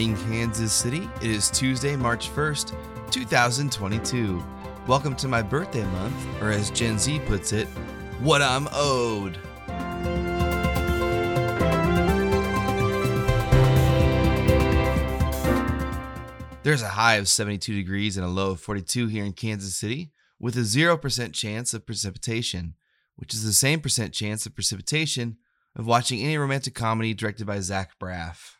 morning, Kansas City. It is Tuesday, March 1st, 2022. Welcome to my birthday month, or as Gen Z puts it, what I'm owed. There's a high of 72 degrees and a low of 42 here in Kansas City, with a 0% chance of precipitation, which is the same percent chance of precipitation of watching any romantic comedy directed by Zach Braff.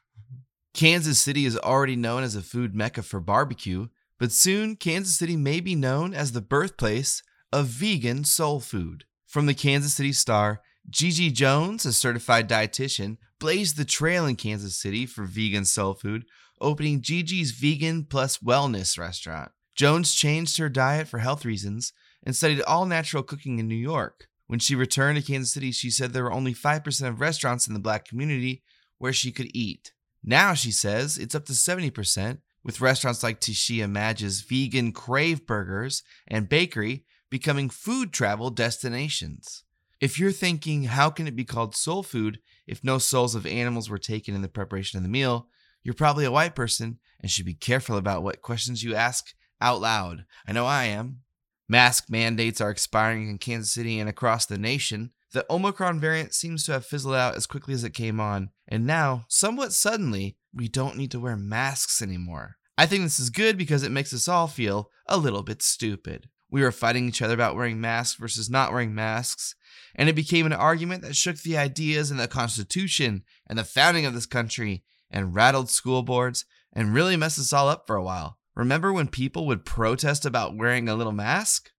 Kansas City is already known as a food mecca for barbecue, but soon Kansas City may be known as the birthplace of vegan soul food. From the Kansas City Star, Gigi Jones, a certified dietitian, blazed the trail in Kansas City for vegan soul food, opening Gigi's Vegan Plus Wellness restaurant. Jones changed her diet for health reasons and studied all natural cooking in New York. When she returned to Kansas City, she said there were only 5% of restaurants in the black community where she could eat. Now, she says, it's up to 70%, with restaurants like Tishia Madge's Vegan Crave Burgers and Bakery becoming food travel destinations. If you're thinking, how can it be called soul food if no souls of animals were taken in the preparation of the meal, you're probably a white person and should be careful about what questions you ask out loud. I know I am. Mask mandates are expiring in Kansas City and across the nation. The Omicron variant seems to have fizzled out as quickly as it came on, and now, somewhat suddenly, we don't need to wear masks anymore. I think this is good because it makes us all feel a little bit stupid. We were fighting each other about wearing masks versus not wearing masks, and it became an argument that shook the ideas and the Constitution and the founding of this country and rattled school boards and really messed us all up for a while. Remember when people would protest about wearing a little mask?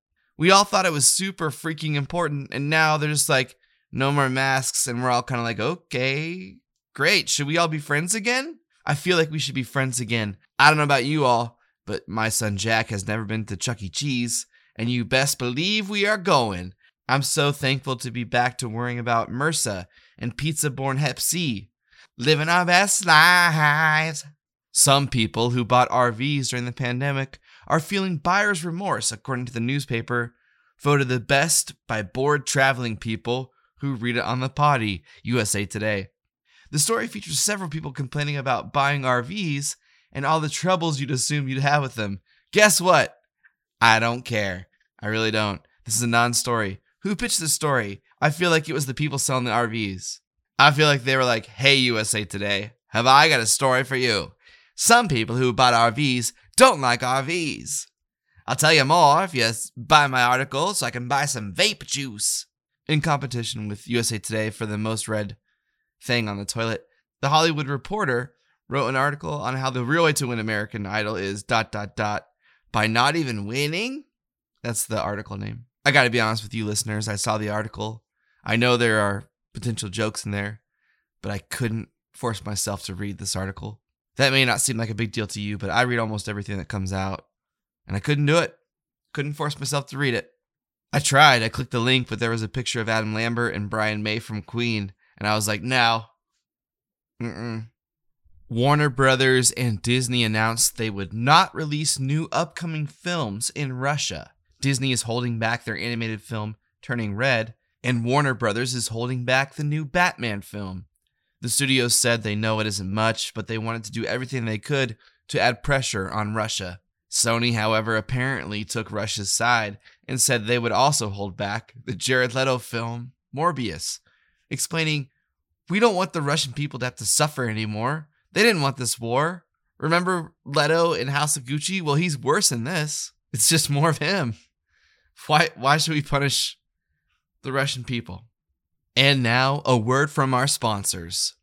We all thought it was super freaking important, and now they're just like, no more masks, and we're all kind of like, okay, great. Should we all be friends again? I feel like we should be friends again. I don't know about you all, but my son Jack has never been to Chuck E. Cheese, and you best believe we are going. I'm so thankful to be back to worrying about MRSA and pizza born Hep C. Living our best lives. Some people who bought RVs during the pandemic are feeling buyer's remorse, according to the newspaper, voted the best by bored traveling people who read it on the potty, USA Today. The story features several people complaining about buying RVs and all the troubles you'd assume you'd have with them. Guess what? I don't care. I really don't. This is a non story. Who pitched this story? I feel like it was the people selling the RVs. I feel like they were like, hey, USA Today, have I got a story for you? Some people who bought RVs don't like RVs. I'll tell you more if you buy my article so I can buy some vape juice. In competition with USA Today for the most read thing on the toilet, The Hollywood Reporter wrote an article on how the real way to win American Idol is dot dot dot by not even winning. That's the article name. I got to be honest with you listeners, I saw the article. I know there are potential jokes in there, but I couldn't force myself to read this article. That may not seem like a big deal to you, but I read almost everything that comes out, and I couldn't do it. Couldn't force myself to read it. I tried. I clicked the link, but there was a picture of Adam Lambert and Brian May from Queen, and I was like, no. Mm-mm. Warner Brothers and Disney announced they would not release new upcoming films in Russia. Disney is holding back their animated film Turning Red, and Warner Brothers is holding back the new Batman film. The studios said they know it isn't much, but they wanted to do everything they could to add pressure on Russia. Sony, however, apparently took Russia's side and said they would also hold back the Jared Leto film Morbius, explaining, We don't want the Russian people to have to suffer anymore. They didn't want this war. Remember Leto in House of Gucci? Well, he's worse than this. It's just more of him. Why why should we punish the Russian people? And now, a word from our sponsors.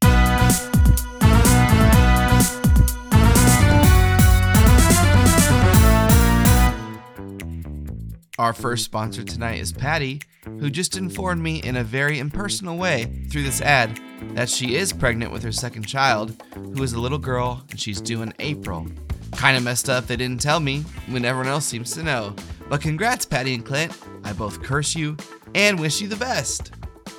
Our first sponsor tonight is Patty, who just informed me in a very impersonal way through this ad that she is pregnant with her second child, who is a little girl and she's due in April. Kinda messed up they didn't tell me when everyone else seems to know. But congrats, Patty and Clint. I both curse you and wish you the best.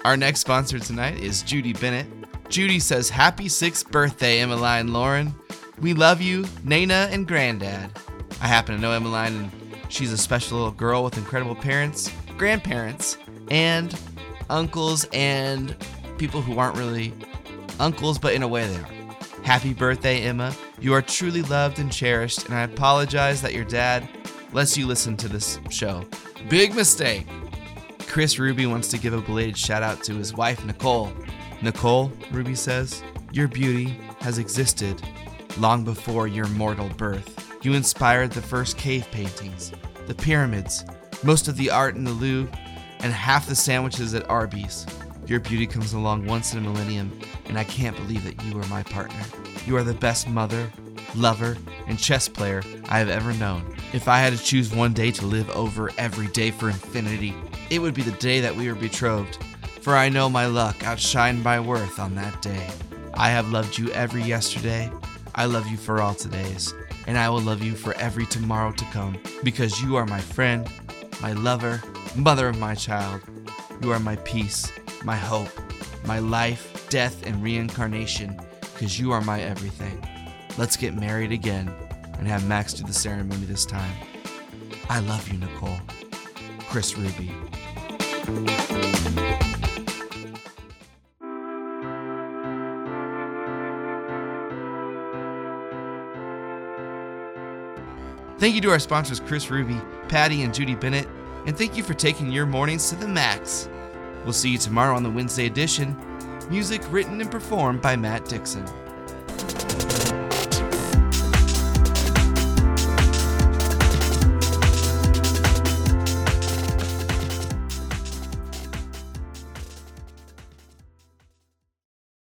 Our next sponsor tonight is Judy Bennett. Judy says, Happy sixth birthday, Emmeline Lauren. We love you, Nana and Granddad. I happen to know Emmeline, and she's a special little girl with incredible parents, grandparents, and uncles, and people who aren't really uncles, but in a way they are. Happy birthday, Emma, You are truly loved and cherished, and I apologize that your dad lets you listen to this show. Big mistake. Chris Ruby wants to give a belated shout out to his wife, Nicole. Nicole, Ruby says, your beauty has existed long before your mortal birth. You inspired the first cave paintings, the pyramids, most of the art in the Louvre, and half the sandwiches at Arby's. Your beauty comes along once in a millennium, and I can't believe that you are my partner. You are the best mother, lover, and chess player I have ever known. If I had to choose one day to live over every day for infinity, it would be the day that we were betrothed, for I know my luck outshined my worth on that day. I have loved you every yesterday, I love you for all todays, and I will love you for every tomorrow to come, because you are my friend, my lover, mother of my child. You are my peace, my hope, my life, death, and reincarnation, because you are my everything. Let's get married again and have Max do the ceremony this time. I love you, Nicole. Chris Ruby. Thank you to our sponsors, Chris Ruby, Patty, and Judy Bennett, and thank you for taking your mornings to the max. We'll see you tomorrow on the Wednesday edition. Music written and performed by Matt Dixon.